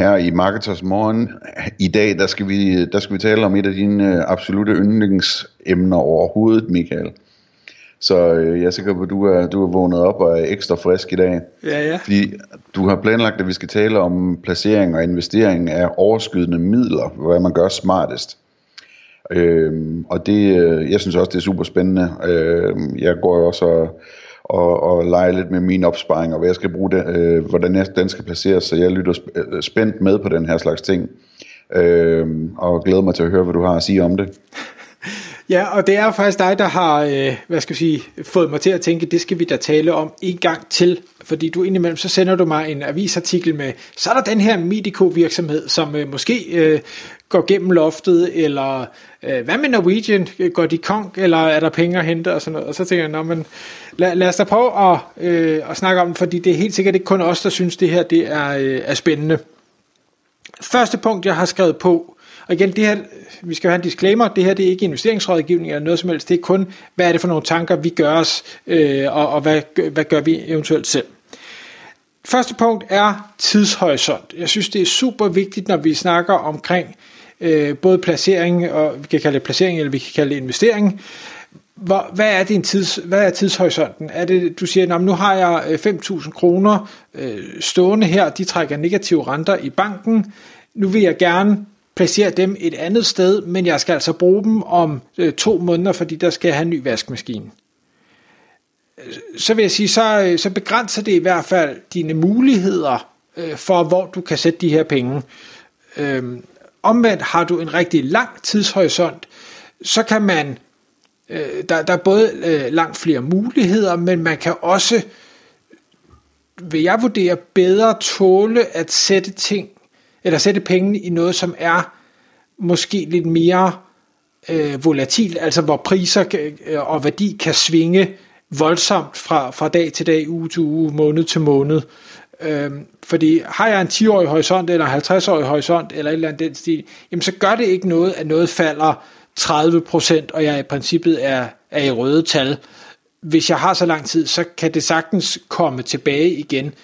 Her i Marketers Morgen i dag, der skal, vi, der skal vi tale om et af dine øh, absolute yndlingsemner overhovedet, Michael. Så øh, jeg er sikker på, at du er, du er vågnet op og er ekstra frisk i dag. Ja, ja. Fordi du har planlagt, at vi skal tale om placering og investering af overskydende midler, hvad man gør smartest. Øhm, og det, øh, jeg synes også, det er super spændende. Øhm, jeg går jo også og, og, og lege lidt med min opsparing, og hvad jeg skal bruge det, øh, hvordan jeg, den skal placeres, så jeg lytter øh, spændt med på den her slags ting. øh, og glæder mig til at høre, hvad du har at sige om det. Ja, og det er faktisk dig, der har, øh, hvad skal jeg sige, fået mig til at tænke, det skal vi da tale om en gang til. Fordi du indimellem, så sender du mig en avisartikel med, så er der den her Medico-virksomhed, som øh, måske øh, går gennem loftet, eller øh, hvad med Norwegian, går de konk, eller er der penge at hente, og sådan noget. Og så tænker jeg, Nå, men lad, lad os da prøve at, øh, at snakke om det, fordi det er helt sikkert ikke kun os, der synes, det her det er, øh, er spændende. Første punkt, jeg har skrevet på, og igen, det her, vi skal have en disclaimer, det her det er ikke investeringsrådgivning eller noget som helst, det er kun, hvad er det for nogle tanker, vi gør os, øh, og, og hvad, hvad gør vi eventuelt selv. Første punkt er tidshorisont. Jeg synes, det er super vigtigt, når vi snakker omkring øh, både placering, og vi kan kalde det placering, eller vi kan kalde det investering. Hvor, hvad, er din tids, hvad er tidshorisonten? Er det, du siger, nu har jeg øh, 5.000 kroner øh, stående her, de trækker negative renter i banken, nu vil jeg gerne placere dem et andet sted, men jeg skal altså bruge dem om øh, to måneder, fordi der skal jeg have en ny vaskemaskine. Så vil jeg sige, så, øh, så begrænser det i hvert fald dine muligheder øh, for, hvor du kan sætte de her penge. Øh, omvendt har du en rigtig lang tidshorisont, så kan man, øh, der, der er både øh, langt flere muligheder, men man kan også, vil jeg vurdere, bedre tåle at sætte ting eller sætte pengene i noget, som er måske lidt mere øh, volatilt, altså hvor priser øh, og værdi kan svinge voldsomt fra, fra dag til dag, uge til uge, måned til måned. Øh, fordi har jeg en 10-årig horisont, eller en 50-årig horisont, eller et eller andet den stil, jamen så gør det ikke noget, at noget falder 30%, og jeg i princippet er, er i røde tal. Hvis jeg har så lang tid, så kan det sagtens komme tilbage igen,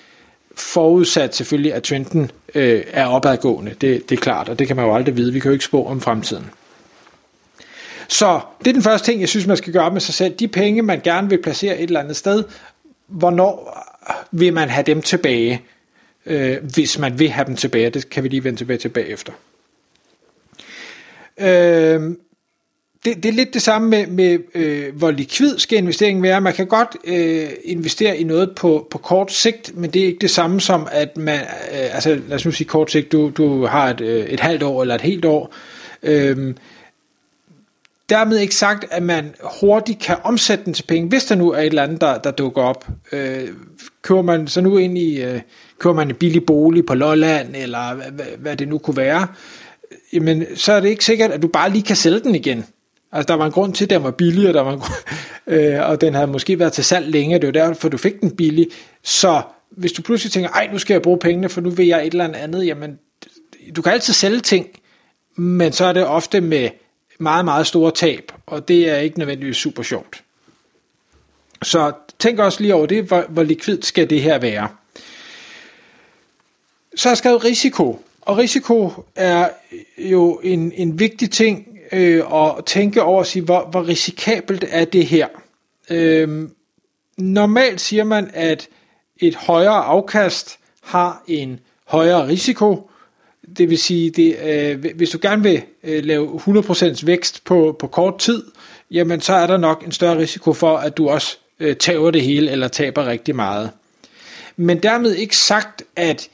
forudsat selvfølgelig, at trenden øh, er opadgående. Det, det er klart, og det kan man jo aldrig vide. Vi kan jo ikke spå om fremtiden. Så det er den første ting, jeg synes, man skal gøre med sig selv. De penge, man gerne vil placere et eller andet sted, hvornår vil man have dem tilbage, øh, hvis man vil have dem tilbage. Det kan vi lige vende tilbage til bagefter. Øh, det, det er lidt det samme med, med øh, hvor likvid skal investeringen være. Man kan godt øh, investere i noget på, på kort sigt, men det er ikke det samme som, at man, øh, altså lad os nu sige kort sigt, du, du har et, øh, et halvt år eller et helt år. Øh, dermed ikke sagt, at man hurtigt kan omsætte den til penge, hvis der nu er et eller andet, der, der dukker op. Øh, køber man så nu ind i, øh, køber man en billig bolig på Lolland, eller hvad, hvad det nu kunne være, jamen så er det ikke sikkert, at du bare lige kan sælge den igen. Altså, der var en grund til, at den var billig, og, der var en grund, øh, og den havde måske været til salg længe, det var derfor, du fik den billig. Så hvis du pludselig tænker, ej, nu skal jeg bruge pengene, for nu vil jeg et eller andet, jamen, du kan altid sælge ting, men så er det ofte med meget, meget store tab, og det er ikke nødvendigvis super sjovt. Så tænk også lige over det, hvor, hvor likvidt skal det her være. Så har jeg skrevet risiko, og risiko er jo en, en vigtig ting øh, og tænke over og sige, hvor, hvor risikabelt er det her. Øh, normalt siger man, at et højere afkast har en højere risiko. Det vil sige, det, øh, hvis du gerne vil øh, lave 100% vækst på, på kort tid, jamen så er der nok en større risiko for, at du også øh, tager det hele eller taber rigtig meget. Men dermed ikke sagt, at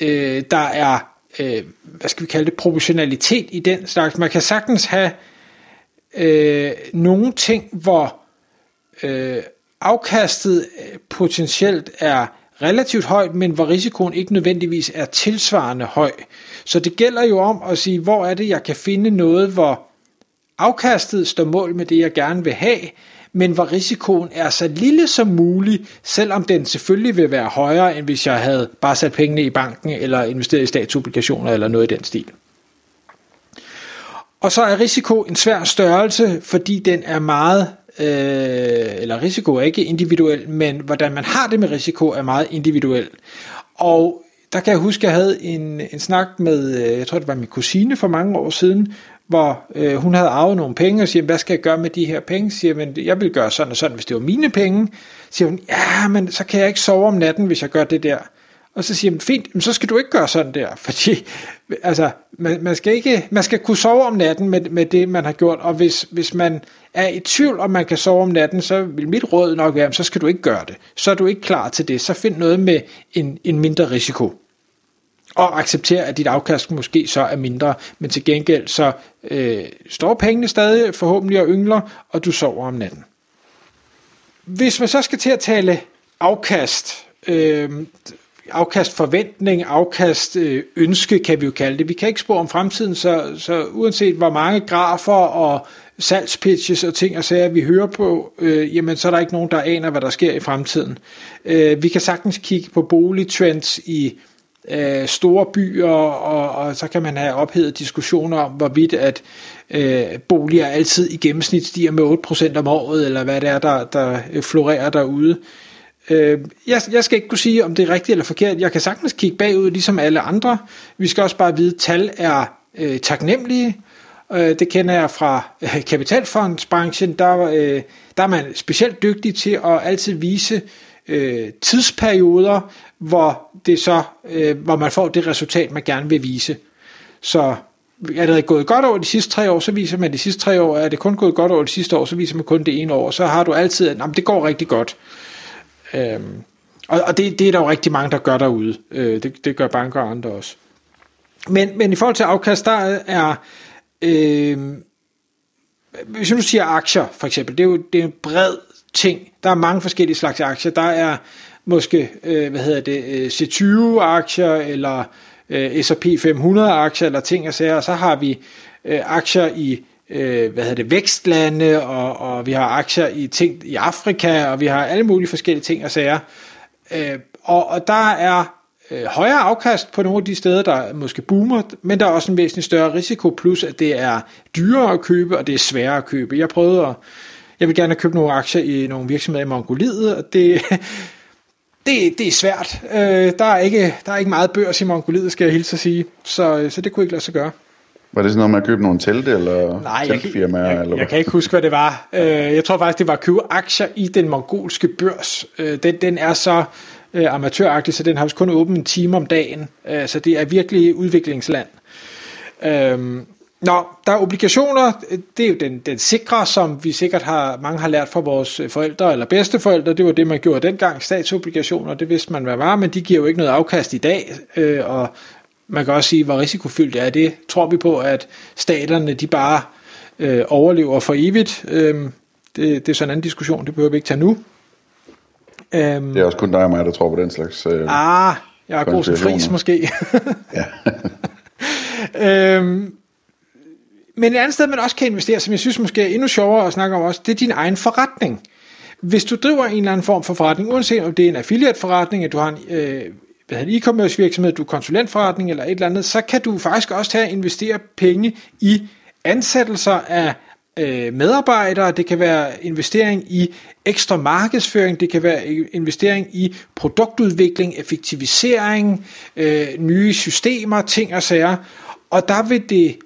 øh, der er øh, hvad skal vi kalde det, proportionalitet i den slags. Man kan sagtens have øh, nogle ting, hvor øh, afkastet øh, potentielt er relativt højt, men hvor risikoen ikke nødvendigvis er tilsvarende høj. Så det gælder jo om at sige, hvor er det, jeg kan finde noget, hvor afkastet står mål med det, jeg gerne vil have, men hvor risikoen er så lille som muligt, selvom den selvfølgelig vil være højere, end hvis jeg havde bare sat pengene i banken, eller investeret i statsobligationer, eller noget i den stil. Og så er risiko en svær størrelse, fordi den er meget, øh, eller risiko er ikke individuel, men hvordan man har det med risiko er meget individuel. Og der kan jeg huske, at jeg havde en, en snak med, øh, jeg tror det var min kusine for mange år siden, hvor øh, hun havde arvet nogle penge, og siger, hvad skal jeg gøre med de her penge? Siger, men jeg vil gøre sådan og sådan, hvis det var mine penge. Siger hun, ja, men så kan jeg ikke sove om natten, hvis jeg gør det der. Og så siger hun, fint, men så skal du ikke gøre sådan der, fordi altså, man, man, skal ikke, man skal kunne sove om natten med, med det, man har gjort, og hvis, hvis man er i tvivl, om man kan sove om natten, så vil mit råd nok være, så skal du ikke gøre det. Så er du ikke klar til det, så find noget med en, en mindre risiko og acceptere, at dit afkast måske så er mindre, men til gengæld så øh, står pengene stadig forhåbentlig og yngler, og du sover om natten. Hvis man så skal til at tale afkast, øh, afkast forventning, afkast øh, ønske, kan vi jo kalde det. Vi kan ikke spå om fremtiden, så, så uanset hvor mange grafer og salgspitches og ting og sager, vi hører på, øh, jamen så er der ikke nogen, der aner, hvad der sker i fremtiden. Øh, vi kan sagtens kigge på boligtrends i øh, store byer, og, og så kan man have ophedet diskussioner om, hvorvidt at øh, boliger altid i gennemsnit stiger med 8% om året, eller hvad det er, der, der øh, florerer derude. Øh, jeg, jeg skal ikke kunne sige, om det er rigtigt eller forkert. Jeg kan sagtens kigge bagud, ligesom alle andre. Vi skal også bare vide, at tal er øh, taknemmelige. Øh, det kender jeg fra øh, kapitalfondsbranchen. Der, øh, der er man specielt dygtig til at altid vise øh, tidsperioder, hvor, det så, øh, hvor man får det resultat, man gerne vil vise. Så er det gået godt over de sidste tre år, så viser man de sidste tre år. Er det kun gået godt over de sidste år, så viser man kun det ene år. Så har du altid, at det går rigtig godt. Øhm, og og det, det er der jo rigtig mange, der gør derude. Øh, det, det gør banker og andre også. Men, men i forhold til afkast, der er... Øh, hvis du siger aktier, for eksempel, det er jo det er en bred ting. Der er mange forskellige slags aktier. Der er måske, øh, hvad hedder det, øh, C20-aktier, eller øh, S&P 500-aktier, eller ting og sager, og så har vi øh, aktier i øh, hvad hedder det, vækstlande, og, og vi har aktier i ting i Afrika, og vi har alle mulige forskellige ting og sager. Øh, og, og der er øh, højere afkast på nogle af de steder, der måske boomer, men der er også en væsentlig større risiko, plus at det er dyrere at købe, og det er sværere at købe. Jeg prøvede at, jeg vil gerne købe nogle aktier i nogle virksomheder i Mongoliet, og det, det, det er svært. Øh, der, er ikke, der er ikke meget børs i Mongoliet, skal jeg hilse at sige, så, så det kunne ikke lade sig gøre. Var det sådan noget med at købe nogle telte eller Nej, teltfirmaer? Jeg, jeg, eller jeg kan ikke huske, hvad det var. Øh, jeg tror faktisk, det var at købe aktier i den mongolske børs. Øh, den, den er så øh, amatøragtig, så den har kun åbent en time om dagen. Så det er virkelig udviklingsland. Nå, der er obligationer, det er jo den, den sikre, som vi sikkert har, mange har lært fra vores forældre eller bedsteforældre, det var det, man gjorde dengang, statsobligationer, det vidste man, hvad var, men de giver jo ikke noget afkast i dag, og man kan også sige, hvor risikofyldt er det. Tror vi på, at staterne de bare øh, overlever for evigt? Øh, det, det er sådan en anden diskussion, det behøver vi ikke tage nu. Øhm, det er også kun dig og mig, der tror på den slags øh, Ah, jeg er god som fris måske. ja. øhm, men et andet sted, man også kan investere, som jeg synes måske er endnu sjovere at snakke om også, det er din egen forretning. Hvis du driver en eller anden form for forretning, uanset om det er en affiliate forretning, at du har en øh, hvad hedder e-commerce virksomhed, du er konsulentforretning eller et eller andet, så kan du faktisk også tage og investere penge i ansættelser af øh, medarbejdere, det kan være investering i ekstra markedsføring, det kan være investering i produktudvikling, effektivisering, øh, nye systemer, ting og sager. Og der vil det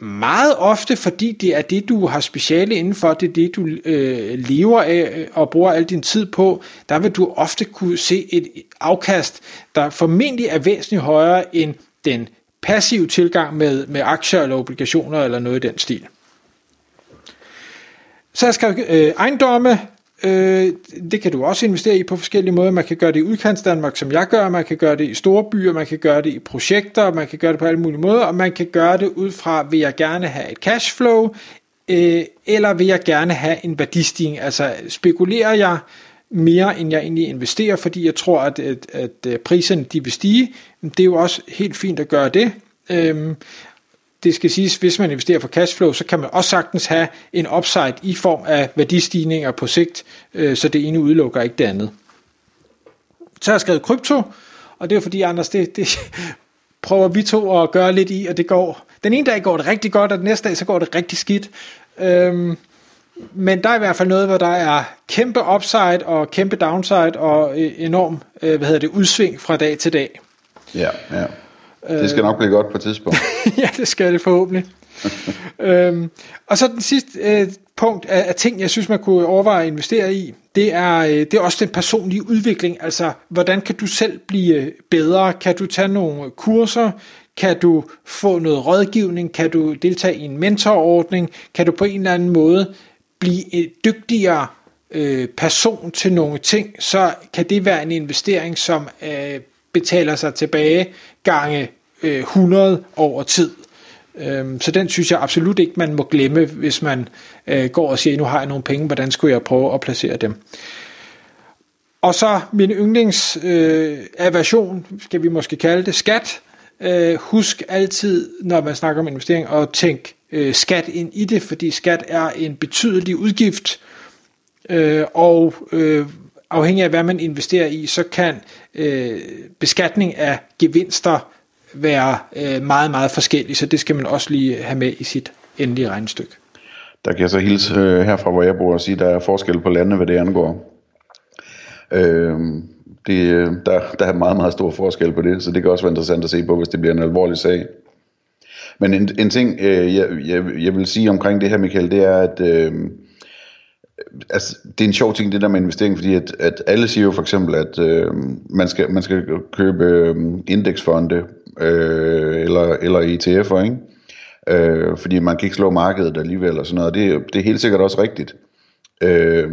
meget ofte, fordi det er det, du har speciale inden for, det er det, du øh, lever af øh, og bruger al din tid på, der vil du ofte kunne se et afkast, der formentlig er væsentligt højere end den passive tilgang med, med aktier eller obligationer eller noget i den stil. Så jeg skrev øh, ejendomme, Øh, det kan du også investere i på forskellige måder. Man kan gøre det i udkants Danmark, som jeg gør. Man kan gøre det i store byer. Man kan gøre det i projekter. Man kan gøre det på alle mulige måder. Og man kan gøre det ud fra, vil jeg gerne have et cashflow, øh, eller vil jeg gerne have en værdistigning. Altså spekulerer jeg mere, end jeg egentlig investerer, fordi jeg tror, at, at, at øh, priserne de vil stige. Det er jo også helt fint at gøre det. Øh, det skal siges, hvis man investerer for cashflow, så kan man også sagtens have en upside i form af værdistigninger på sigt, øh, så det ene udelukker ikke det andet. Så har jeg skrevet krypto, og det er fordi, Anders, det, det prøver vi to at gøre lidt i, og det går, den ene dag går det rigtig godt, og den næste dag så går det rigtig skidt. Øhm, men der er i hvert fald noget, hvor der er kæmpe upside og kæmpe downside og øh, enorm øh, hvad hedder det, udsving fra dag til dag. Ja, ja. Det skal nok blive godt på et tidspunkt. ja, det skal det forhåbentlig. øhm, og så den sidste øh, punkt af, af ting, jeg synes, man kunne overveje at investere i, det er, øh, det er også den personlige udvikling. Altså, hvordan kan du selv blive bedre? Kan du tage nogle kurser? Kan du få noget rådgivning? Kan du deltage i en mentorordning? Kan du på en eller anden måde blive en dygtigere øh, person til nogle ting, så kan det være en investering, som øh, betaler sig tilbage gange øh, 100 over tid. Øhm, så den synes jeg absolut ikke, man må glemme, hvis man øh, går og siger, nu har jeg nogle penge, hvordan skulle jeg prøve at placere dem? Og så min yndlingsaversion, øh, skal vi måske kalde det, skat. Øh, husk altid, når man snakker om investering, at tænke øh, skat ind i det, fordi skat er en betydelig udgift, øh, og øh, afhængig af hvad man investerer i, så kan øh, beskatning af gevinster være øh, meget, meget forskellig, så det skal man også lige have med i sit endelige regnestykke. Der kan jeg så hilse øh, herfra, hvor jeg bor, og sige, at der er forskel på landene, hvad det angår. Øh, det, øh, der, der er meget, meget stor forskel på det, så det kan også være interessant at se på, hvis det bliver en alvorlig sag. Men en, en ting, øh, jeg, jeg, jeg vil sige omkring det her, Michael, det er, at øh, altså, det er en sjov ting, det der med investering, fordi at, at alle siger jo for eksempel, at øh, man, skal, man skal købe øh, indeksfonde øh, eller, eller ETF'er, ikke? Øh, fordi man kan ikke slå markedet alligevel og sådan noget. Det, det er helt sikkert også rigtigt. Øh,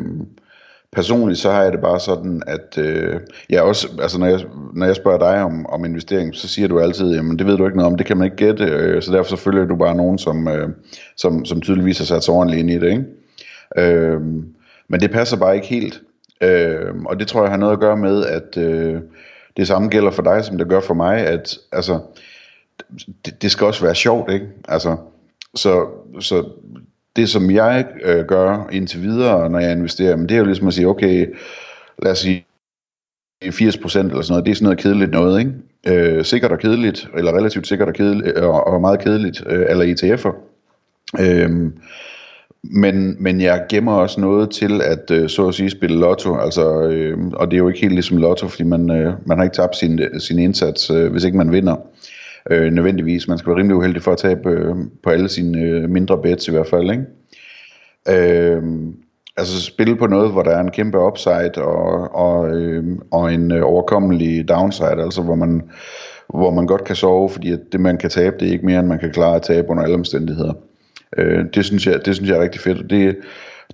personligt så har jeg det bare sådan, at øh, jeg også, altså når jeg, når jeg spørger dig om, om investering, så siger du altid, jamen det ved du ikke noget om, det kan man ikke gætte, øh, så derfor så følger du bare nogen, som, øh, som, som tydeligvis har sat sig ordentligt ind i det, ikke? Øh, men det passer bare ikke helt, øh, og det tror jeg har noget at gøre med, at øh, det samme gælder for dig, som det gør for mig, at altså, det, det skal også være sjovt, ikke? Altså, så, så det som jeg øh, gør indtil videre, når jeg investerer, men det er jo ligesom at sige, okay, lad os sige 80% eller sådan noget, det er sådan noget kedeligt noget, ikke? Øh, sikkert og kedeligt, eller relativt sikkert og kedeligt, og, og meget kedeligt, øh, eller ETF'er. Øh, men, men jeg gemmer også noget til at øh, så at sige spille lotto, altså, øh, og det er jo ikke helt ligesom lotto, fordi man, øh, man har ikke tabt sin, øh, sin indsats, øh, hvis ikke man vinder øh, nødvendigvis. Man skal være rimelig uheldig for at tabe øh, på alle sine øh, mindre bets i hvert fald. Ikke? Øh, altså spille på noget, hvor der er en kæmpe upside og, og, øh, og en øh, overkommelig downside, altså hvor man, hvor man godt kan sove, fordi at det man kan tabe, det er ikke mere, end man kan klare at tabe under alle omstændigheder. Øh, det, synes jeg, det synes jeg er rigtig fedt, det,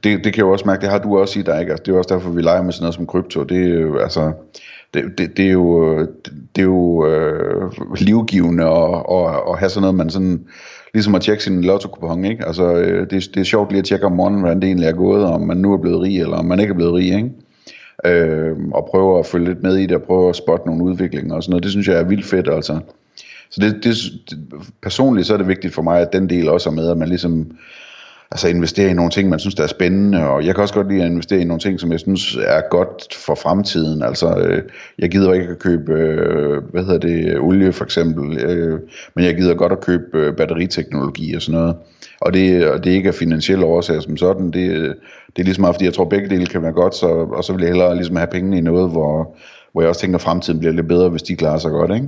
det, det kan jeg jo også mærke, det har du også i dig, ikke? Altså, det er også derfor, vi leger med sådan noget som krypto. Det er jo, altså, det, det, det er jo, det er jo øh, livgivende at, at, at have sådan noget, man sådan, ligesom at tjekke sin lotto ikke? Altså, øh, det, det er sjovt lige at tjekke om morgenen, hvordan det egentlig er gået, om man nu er blevet rig, eller om man ikke er blevet rig, ikke? Øh, og prøve at følge lidt med i det, og prøve at spotte nogle udviklinger og sådan noget. Det synes jeg er vildt fedt, altså. Så det, det, personligt så er det vigtigt for mig, at den del også er med, at man ligesom altså investere i nogle ting, man synes, der er spændende, og jeg kan også godt lide at investere i nogle ting, som jeg synes er godt for fremtiden. Altså, øh, jeg gider ikke at købe, øh, hvad hedder det, olie for eksempel, øh, men jeg gider godt at købe øh, batteriteknologi og sådan noget. Og det, og det ikke er finansielle årsager som sådan, det, det er ligesom meget, fordi jeg tror, begge dele kan være godt, så, og så vil jeg hellere ligesom have pengene i noget, hvor, hvor jeg også tænker, at fremtiden bliver lidt bedre, hvis de klarer sig godt, ikke?